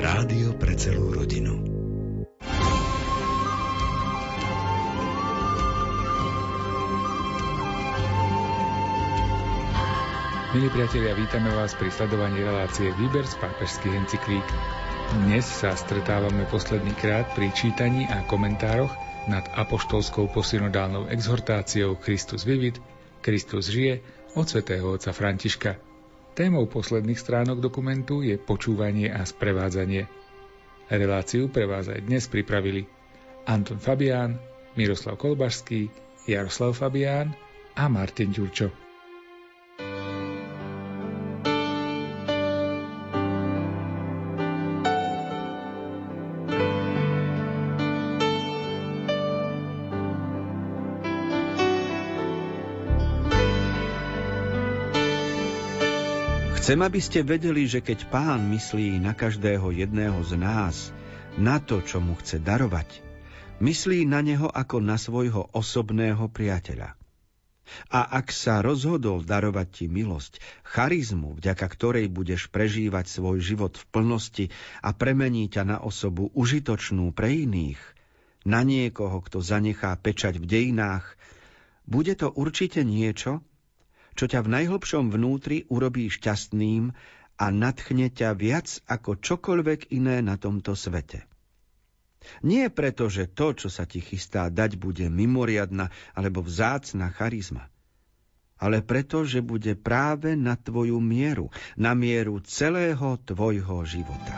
Rádio pre celú rodinu. Milí priatelia, vítame vás pri sledovaní relácie Výber z pápežských encyklík. Dnes sa stretávame posledný krát pri čítaní a komentároch nad apoštolskou posynodálnou exhortáciou Kristus vivit, Kristus žije od svätého otca Františka. Témou posledných stránok dokumentu je počúvanie a sprevádzanie. Reláciu pre vás aj dnes pripravili Anton Fabián, Miroslav Kolbašský, Jaroslav Fabián a Martin Ďurčo. Chcem, aby ste vedeli, že keď pán myslí na každého jedného z nás, na to, čo mu chce darovať, myslí na neho ako na svojho osobného priateľa. A ak sa rozhodol darovať ti milosť, charizmu, vďaka ktorej budeš prežívať svoj život v plnosti a premení ťa na osobu užitočnú pre iných, na niekoho, kto zanechá pečať v dejinách, bude to určite niečo, čo ťa v najhlbšom vnútri urobí šťastným a nadchne ťa viac ako čokoľvek iné na tomto svete. Nie preto, že to, čo sa ti chystá dať, bude mimoriadna alebo vzácna charizma, ale preto, že bude práve na tvoju mieru, na mieru celého tvojho života.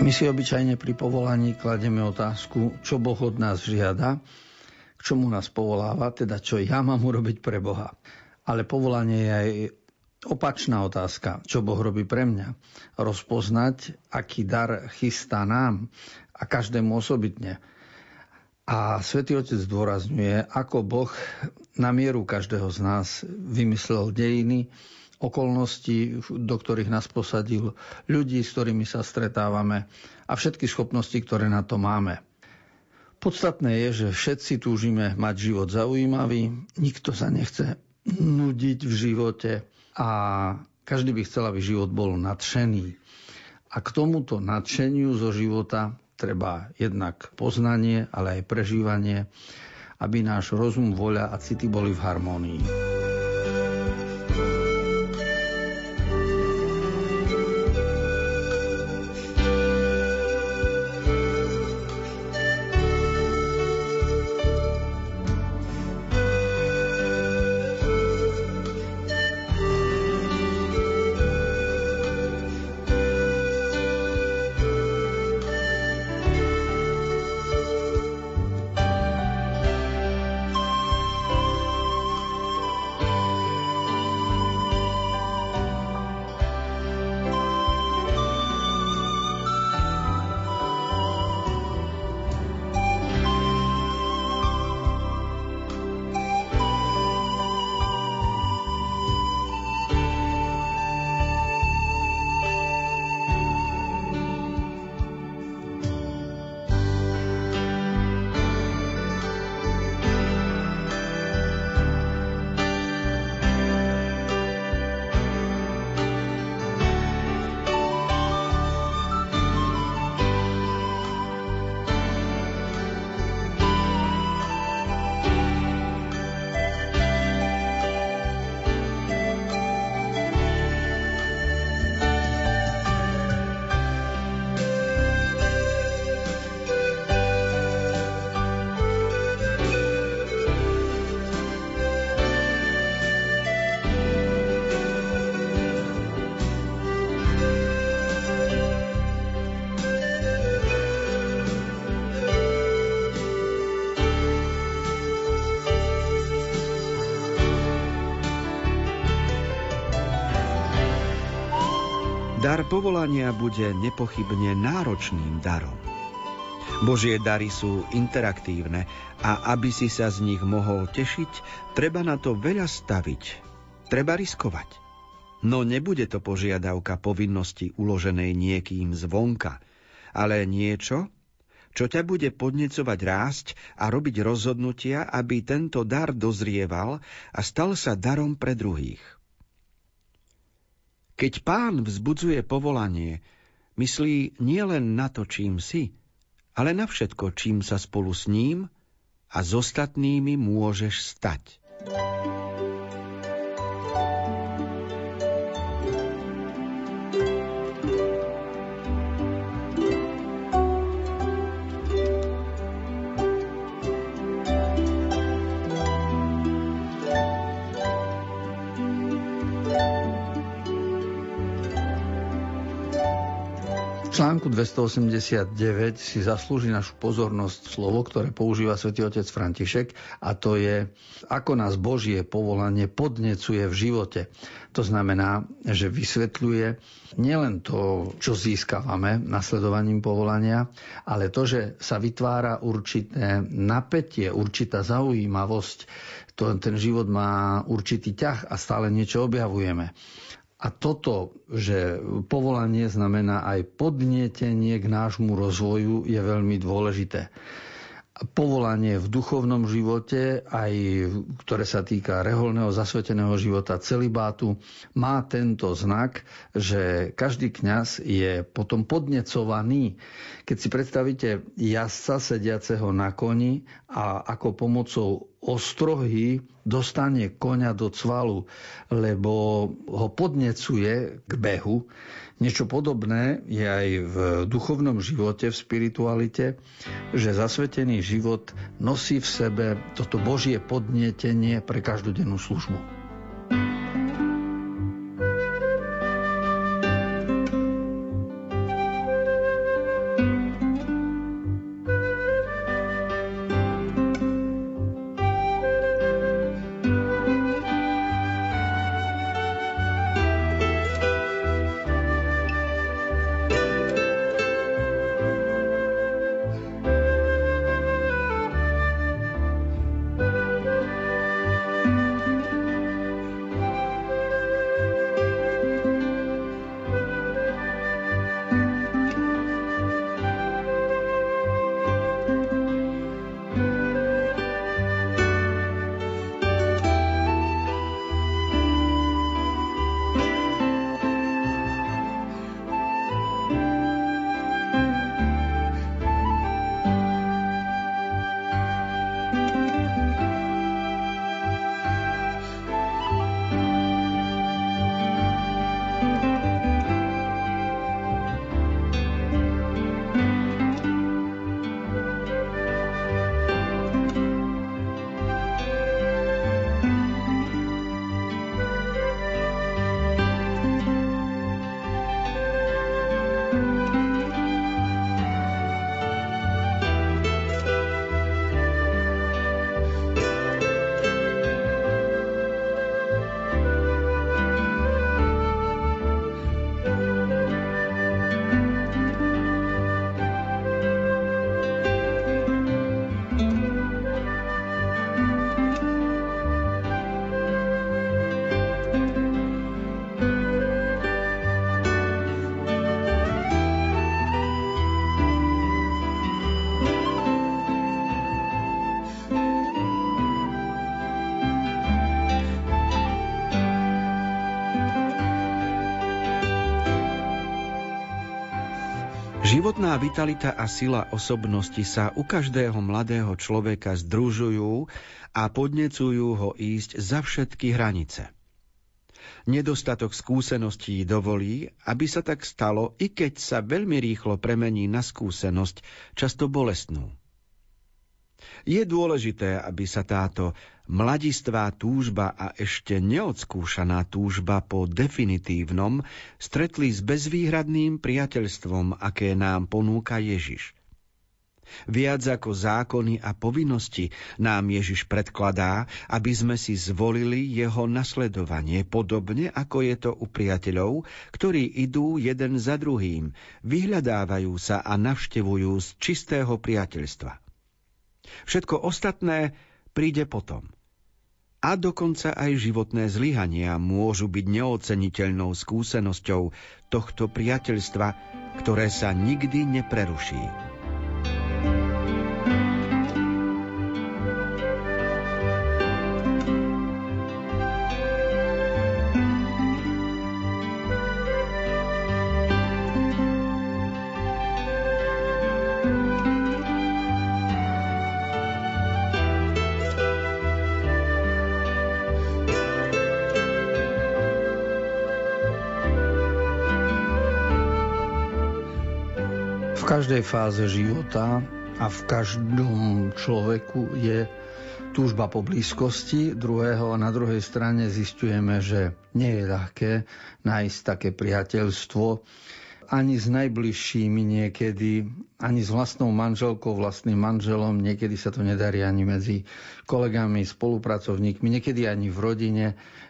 My si obyčajne pri povolaní klademe otázku, čo Boh od nás žiada, k čomu nás povoláva, teda čo ja mám urobiť pre Boha. Ale povolanie je aj opačná otázka, čo Boh robí pre mňa. Rozpoznať, aký dar chystá nám a každému osobitne. A svätý Otec zdôrazňuje, ako Boh na mieru každého z nás vymyslel dejiny, okolností, do ktorých nás posadil, ľudí, s ktorými sa stretávame a všetky schopnosti, ktoré na to máme. Podstatné je, že všetci túžime mať život zaujímavý, nikto sa nechce nudiť v živote a každý by chcel, aby život bol nadšený. A k tomuto nadšeniu zo života treba jednak poznanie, ale aj prežívanie, aby náš rozum, voľa a city boli v harmónii. Dar povolania bude nepochybne náročným darom. Božie dary sú interaktívne a aby si sa z nich mohol tešiť, treba na to veľa staviť. Treba riskovať. No nebude to požiadavka povinnosti uloženej niekým zvonka, ale niečo, čo ťa bude podnecovať rásť a robiť rozhodnutia, aby tento dar dozrieval a stal sa darom pre druhých. Keď pán vzbudzuje povolanie, myslí nielen na to, čím si, ale na všetko, čím sa spolu s ním a s ostatnými môžeš stať. Článku 289 si zaslúži našu pozornosť slovo, ktoré používa svätý otec František a to je, ako nás Božie povolanie podnecuje v živote. To znamená, že vysvetľuje nielen to, čo získavame nasledovaním povolania, ale to, že sa vytvára určité napätie, určitá zaujímavosť, to, ten život má určitý ťah a stále niečo objavujeme. A toto, že povolanie znamená aj podnietenie k nášmu rozvoju, je veľmi dôležité povolanie v duchovnom živote, aj ktoré sa týka reholného zasveteného života celibátu, má tento znak, že každý kňaz je potom podnecovaný. Keď si predstavíte jazdca sediaceho na koni a ako pomocou ostrohy dostane koňa do cvalu, lebo ho podnecuje k behu, Niečo podobné je aj v duchovnom živote, v spiritualite, že zasvetený život nosí v sebe toto Božie podnietenie pre každodennú službu. Životná vitalita a sila osobnosti sa u každého mladého človeka združujú a podnecujú ho ísť za všetky hranice. Nedostatok skúseností dovolí, aby sa tak stalo, i keď sa veľmi rýchlo premení na skúsenosť, často bolestnú. Je dôležité, aby sa táto mladistvá túžba a ešte neodskúšaná túžba po definitívnom stretli s bezvýhradným priateľstvom, aké nám ponúka Ježiš. Viac ako zákony a povinnosti nám Ježiš predkladá, aby sme si zvolili jeho nasledovanie, podobne ako je to u priateľov, ktorí idú jeden za druhým, vyhľadávajú sa a navštevujú z čistého priateľstva. Všetko ostatné príde potom – a dokonca aj životné zlyhania môžu byť neoceniteľnou skúsenosťou tohto priateľstva, ktoré sa nikdy nepreruší. Každej fáze života a v každom človeku je túžba po blízkosti druhého a na druhej strane zistujeme, že nie je ľahké nájsť také priateľstvo ani s najbližšími niekedy, ani s vlastnou manželkou, vlastným manželom, niekedy sa to nedarí ani medzi kolegami, spolupracovníkmi, niekedy ani v rodine.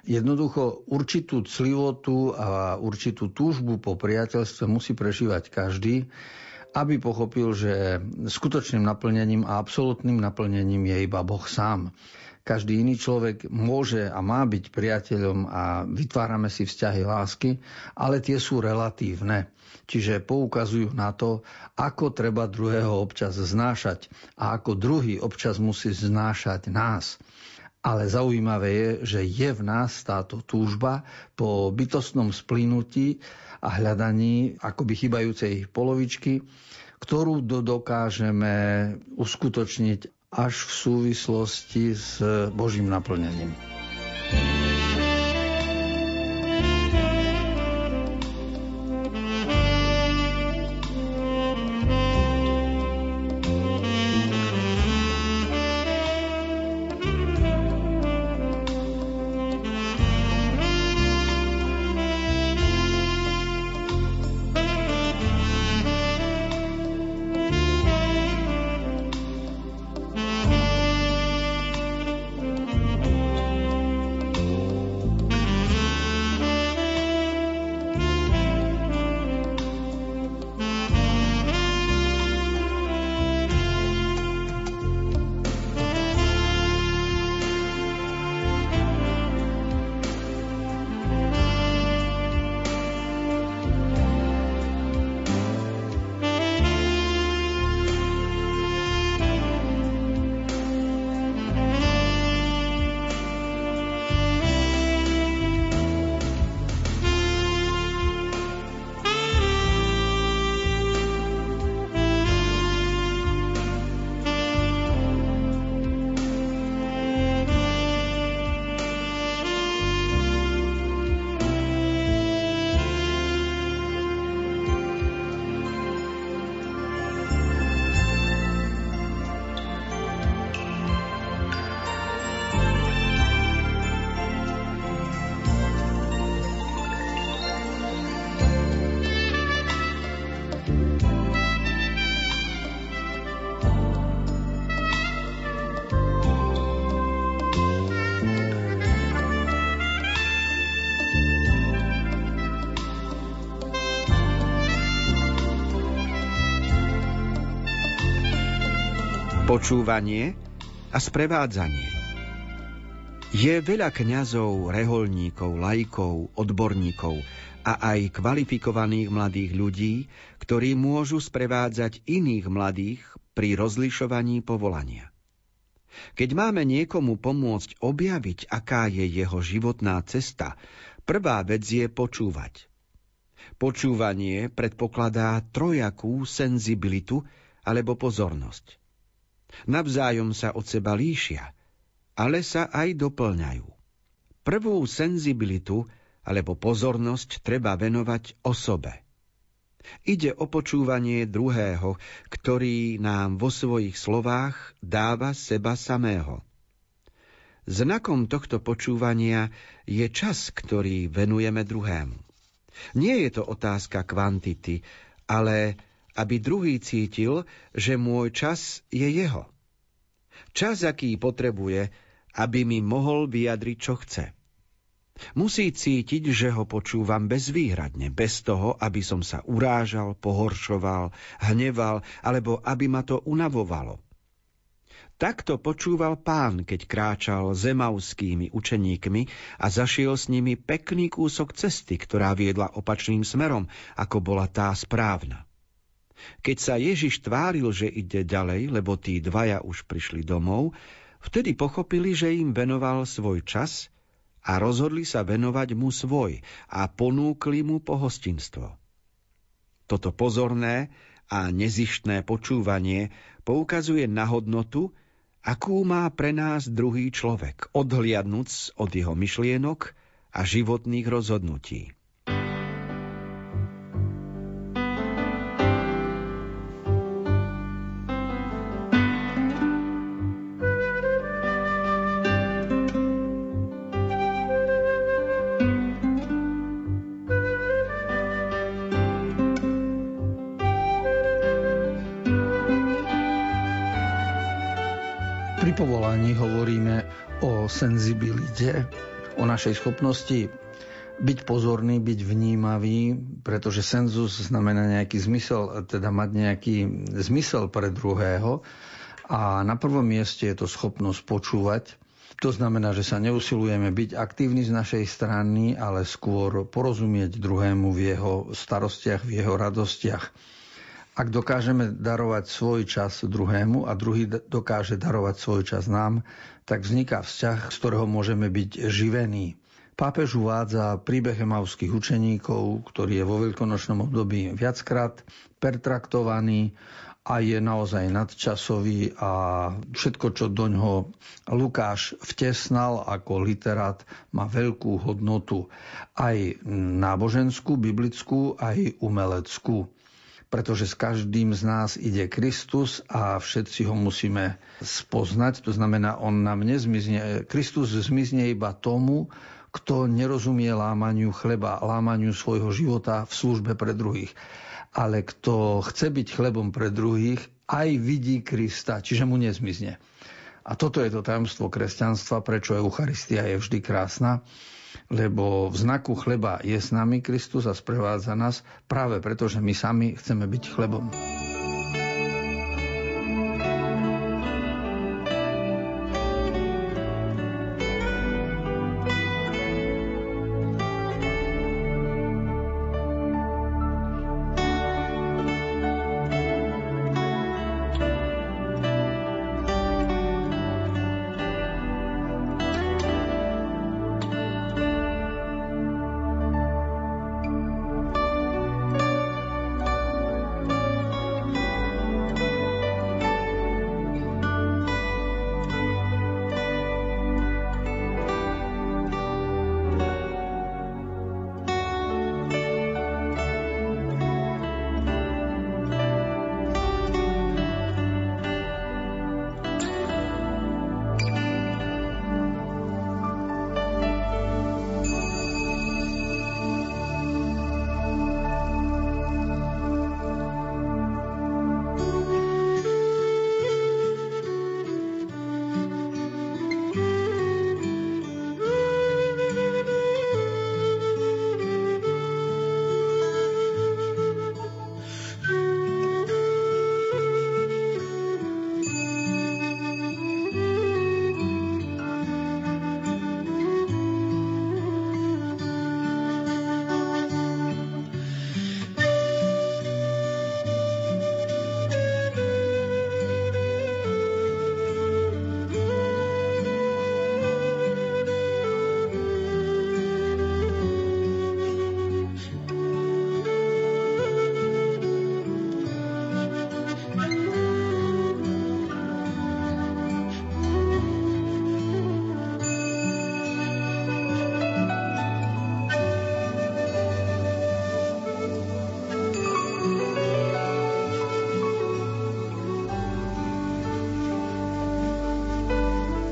Jednoducho určitú clivotu a určitú túžbu po priateľstve musí prežívať každý aby pochopil, že skutočným naplnením a absolútnym naplnením je iba Boh sám. Každý iný človek môže a má byť priateľom a vytvárame si vzťahy lásky, ale tie sú relatívne. Čiže poukazujú na to, ako treba druhého občas znášať a ako druhý občas musí znášať nás. Ale zaujímavé je, že je v nás táto túžba po bytostnom splynutí a hľadaní akoby chybajúcej polovičky, ktorú dokážeme uskutočniť až v súvislosti s Božím naplnením. Počúvanie a sprevádzanie. Je veľa kňazov, reholníkov, lajkov, odborníkov a aj kvalifikovaných mladých ľudí, ktorí môžu sprevádzať iných mladých pri rozlišovaní povolania. Keď máme niekomu pomôcť objaviť, aká je jeho životná cesta, prvá vec je počúvať. Počúvanie predpokladá trojakú senzibilitu alebo pozornosť. Navzájom sa od seba líšia, ale sa aj doplňajú. Prvú senzibilitu alebo pozornosť treba venovať osobe. Ide o počúvanie druhého, ktorý nám vo svojich slovách dáva seba samého. Znakom tohto počúvania je čas, ktorý venujeme druhému. Nie je to otázka kvantity, ale aby druhý cítil, že môj čas je jeho. Čas, aký potrebuje, aby mi mohol vyjadriť, čo chce. Musí cítiť, že ho počúvam bezvýhradne, bez toho, aby som sa urážal, pohoršoval, hneval, alebo aby ma to unavovalo. Takto počúval pán, keď kráčal zemauskými učeníkmi a zašiel s nimi pekný kúsok cesty, ktorá viedla opačným smerom, ako bola tá správna. Keď sa Ježiš tváril, že ide ďalej, lebo tí dvaja už prišli domov, vtedy pochopili, že im venoval svoj čas a rozhodli sa venovať mu svoj a ponúkli mu pohostinstvo. Toto pozorné a nezištné počúvanie poukazuje na hodnotu, akú má pre nás druhý človek, odhliadnúc od jeho myšlienok a životných rozhodnutí. Senzibilite, o našej schopnosti byť pozorný, byť vnímavý, pretože senzus znamená nejaký zmysel, teda mať nejaký zmysel pre druhého. A na prvom mieste je to schopnosť počúvať. To znamená, že sa neusilujeme byť aktívni z našej strany, ale skôr porozumieť druhému v jeho starostiach, v jeho radostiach. Ak dokážeme darovať svoj čas druhému a druhý dokáže darovať svoj čas nám, tak vzniká vzťah, z ktorého môžeme byť živení. Pápež uvádza príbeh emavských učeníkov, ktorý je vo veľkonočnom období viackrát pertraktovaný a je naozaj nadčasový a všetko, čo do ňoho Lukáš vtesnal ako literát, má veľkú hodnotu aj náboženskú, biblickú, aj umeleckú pretože s každým z nás ide Kristus a všetci ho musíme spoznať. To znamená, on nám nezmizne. Kristus zmizne iba tomu, kto nerozumie lámaniu chleba, lámaniu svojho života v službe pre druhých. Ale kto chce byť chlebom pre druhých, aj vidí Krista, čiže mu nezmizne. A toto je to tajomstvo kresťanstva, prečo Eucharistia je vždy krásna lebo v znaku chleba je s nami Kristus a sprevádza nás práve preto, že my sami chceme byť chlebom.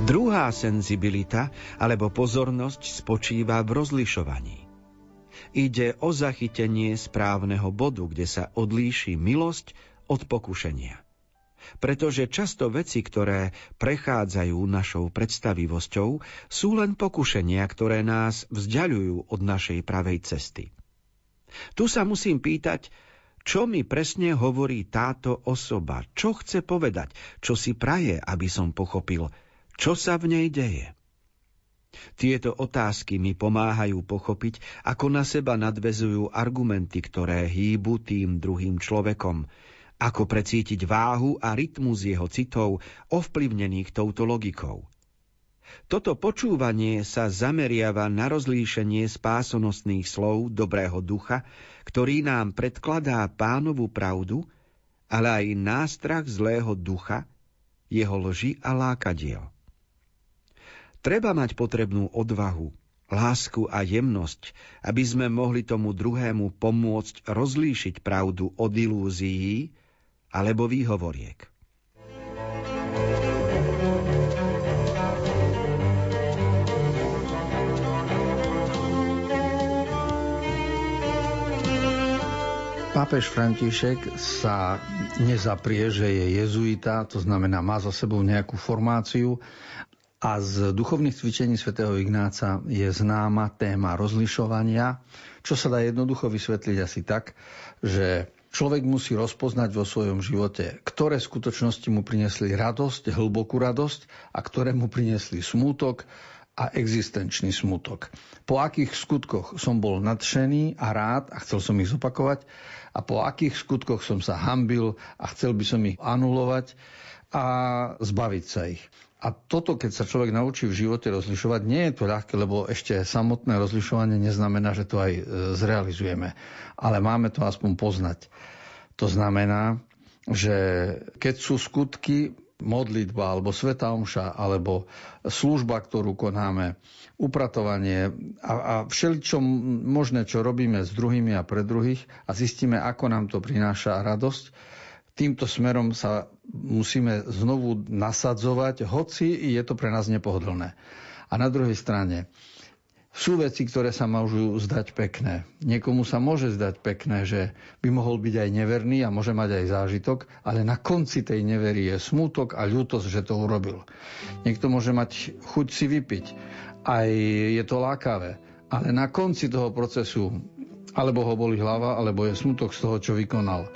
Druhá senzibilita alebo pozornosť spočíva v rozlišovaní. Ide o zachytenie správneho bodu, kde sa odlíši milosť od pokušenia. Pretože často veci, ktoré prechádzajú našou predstavivosťou, sú len pokušenia, ktoré nás vzdialujú od našej pravej cesty. Tu sa musím pýtať, čo mi presne hovorí táto osoba, čo chce povedať, čo si praje, aby som pochopil – čo sa v nej deje? Tieto otázky mi pomáhajú pochopiť, ako na seba nadvezujú argumenty, ktoré hýbu tým druhým človekom, ako precítiť váhu a rytmus jeho citov ovplyvnených touto logikou. Toto počúvanie sa zameriava na rozlíšenie spásonosných slov dobrého ducha, ktorý nám predkladá pánovu pravdu, ale aj nástrach zlého ducha, jeho lži a lákadiel. Treba mať potrebnú odvahu, lásku a jemnosť, aby sme mohli tomu druhému pomôcť rozlíšiť pravdu od ilúzií alebo výhovoriek. Pápež František sa nezaprie, že je jezuita, to znamená má za sebou nejakú formáciu a z duchovných cvičení svätého Ignáca je známa téma rozlišovania, čo sa dá jednoducho vysvetliť asi tak, že človek musí rozpoznať vo svojom živote, ktoré skutočnosti mu priniesli radosť, hlbokú radosť a ktoré mu priniesli smútok a existenčný smutok. Po akých skutkoch som bol nadšený a rád a chcel som ich zopakovať a po akých skutkoch som sa hambil a chcel by som ich anulovať a zbaviť sa ich. A toto, keď sa človek naučí v živote rozlišovať, nie je to ľahké, lebo ešte samotné rozlišovanie neznamená, že to aj e, zrealizujeme. Ale máme to aspoň poznať. To znamená, že keď sú skutky modlitba alebo sveta omša alebo služba, ktorú konáme, upratovanie a, a všeličo možné, čo robíme s druhými a pre druhých a zistíme, ako nám to prináša radosť, týmto smerom sa musíme znovu nasadzovať, hoci je to pre nás nepohodlné. A na druhej strane, sú veci, ktoré sa môžu zdať pekné. Niekomu sa môže zdať pekné, že by mohol byť aj neverný a môže mať aj zážitok, ale na konci tej nevery je smútok a ľútosť, že to urobil. Niekto môže mať chuť si vypiť, aj je to lákavé, ale na konci toho procesu alebo ho boli hlava, alebo je smutok z toho, čo vykonal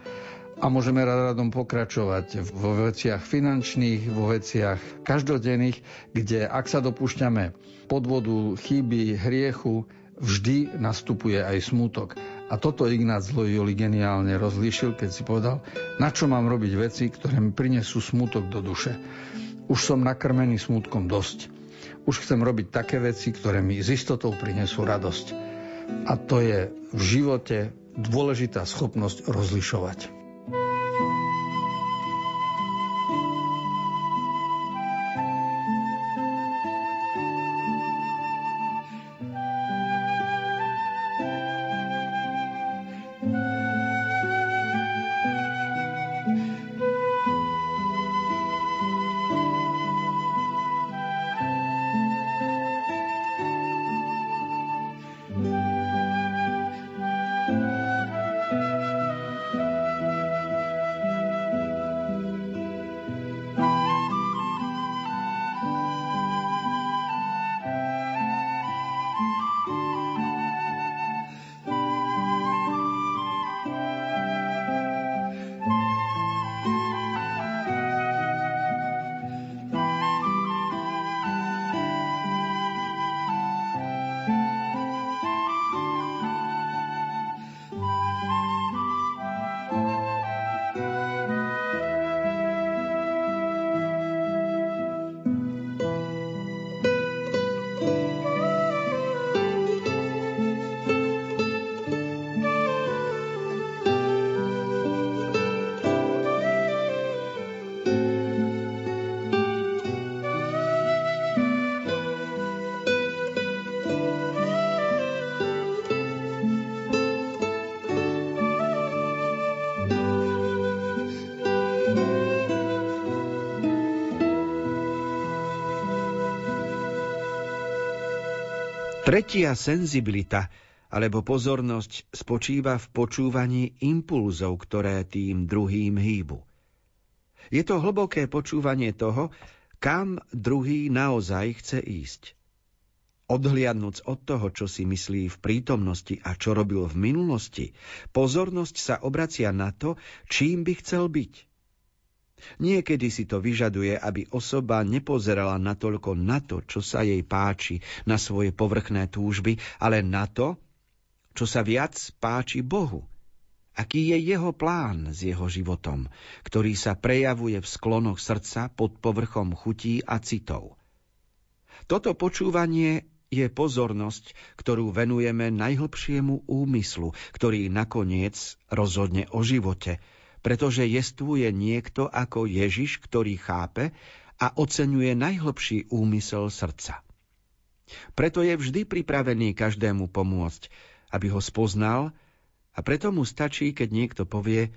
a môžeme radom pokračovať vo veciach finančných, vo veciach každodenných, kde ak sa dopúšťame podvodu, chyby, hriechu, vždy nastupuje aj smútok. A toto Ignác Loyoli geniálne rozlíšil, keď si povedal, na čo mám robiť veci, ktoré mi prinesú smútok do duše. Už som nakrmený smútkom dosť. Už chcem robiť také veci, ktoré mi s istotou prinesú radosť. A to je v živote dôležitá schopnosť rozlišovať. Tretia senzibilita alebo pozornosť spočíva v počúvaní impulzov, ktoré tým druhým hýbu. Je to hlboké počúvanie toho, kam druhý naozaj chce ísť. Odhliadnúc od toho, čo si myslí v prítomnosti a čo robil v minulosti, pozornosť sa obracia na to, čím by chcel byť. Niekedy si to vyžaduje, aby osoba nepozerala natoľko na to, čo sa jej páči, na svoje povrchné túžby, ale na to, čo sa viac páči Bohu. Aký je jeho plán s jeho životom, ktorý sa prejavuje v sklonoch srdca pod povrchom chutí a citov. Toto počúvanie je pozornosť, ktorú venujeme najhlbšiemu úmyslu, ktorý nakoniec rozhodne o živote, pretože jestvuje niekto ako Ježiš, ktorý chápe a oceňuje najhlbší úmysel srdca. Preto je vždy pripravený každému pomôcť, aby ho spoznal a preto mu stačí, keď niekto povie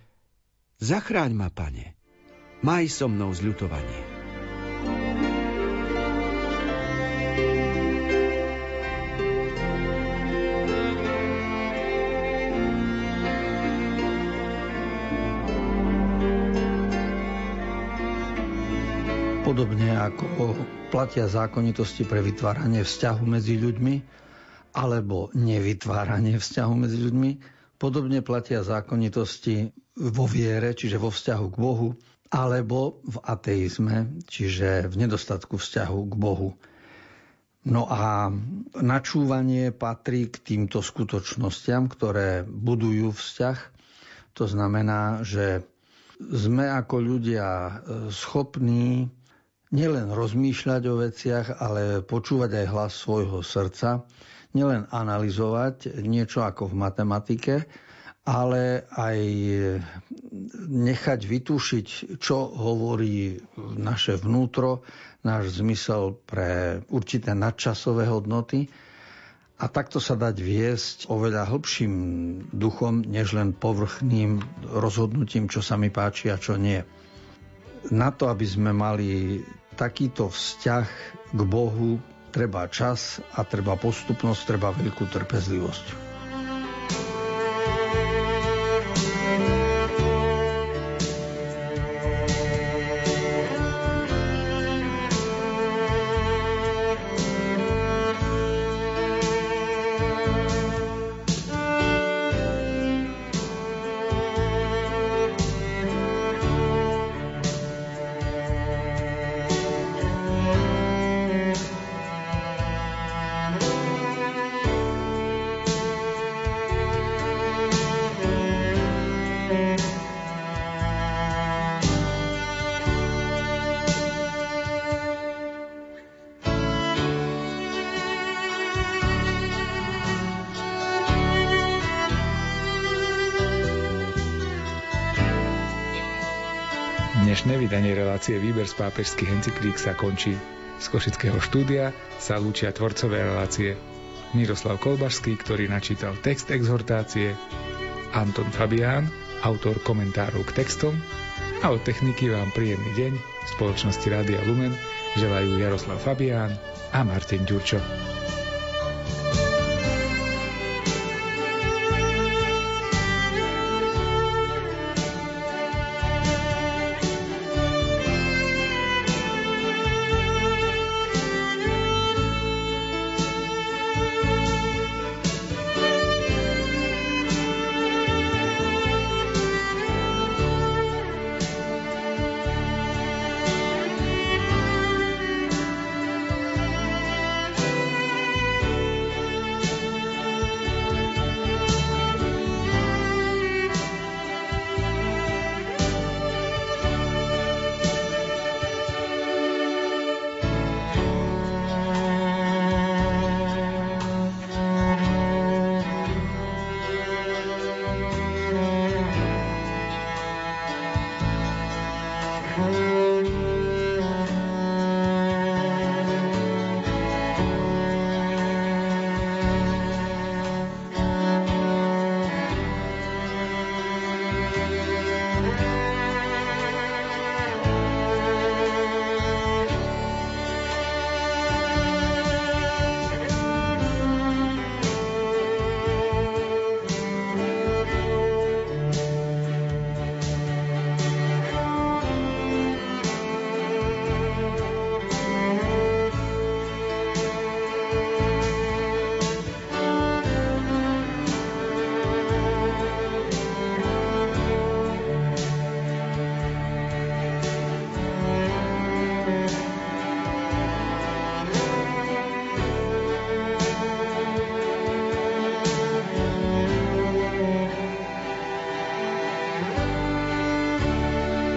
Zachráň ma, pane, maj so mnou zľutovanie. Podobne ako platia zákonitosti pre vytváranie vzťahu medzi ľuďmi alebo nevytváranie vzťahu medzi ľuďmi, podobne platia zákonitosti vo viere, čiže vo vzťahu k Bohu, alebo v ateizme, čiže v nedostatku vzťahu k Bohu. No a načúvanie patrí k týmto skutočnostiam, ktoré budujú vzťah. To znamená, že sme ako ľudia schopní nielen rozmýšľať o veciach, ale počúvať aj hlas svojho srdca, nielen analyzovať niečo ako v matematike, ale aj nechať vytušiť, čo hovorí naše vnútro, náš zmysel pre určité nadčasové hodnoty. A takto sa dať viesť oveľa hlbším duchom, než len povrchným rozhodnutím, čo sa mi páči a čo nie. Na to, aby sme mali takýto vzťah k Bohu, treba čas a treba postupnosť, treba veľkú trpezlivosť. Vydanie relácie Výber z pápežských encyklík sa končí. Z Košického štúdia sa lúčia tvorcové relácie Miroslav Kolbašský, ktorý načítal text exhortácie, Anton Fabián, autor komentárov k textom a od techniky vám príjemný deň v spoločnosti Rádia Lumen želajú Jaroslav Fabián a Martin Ďurčo.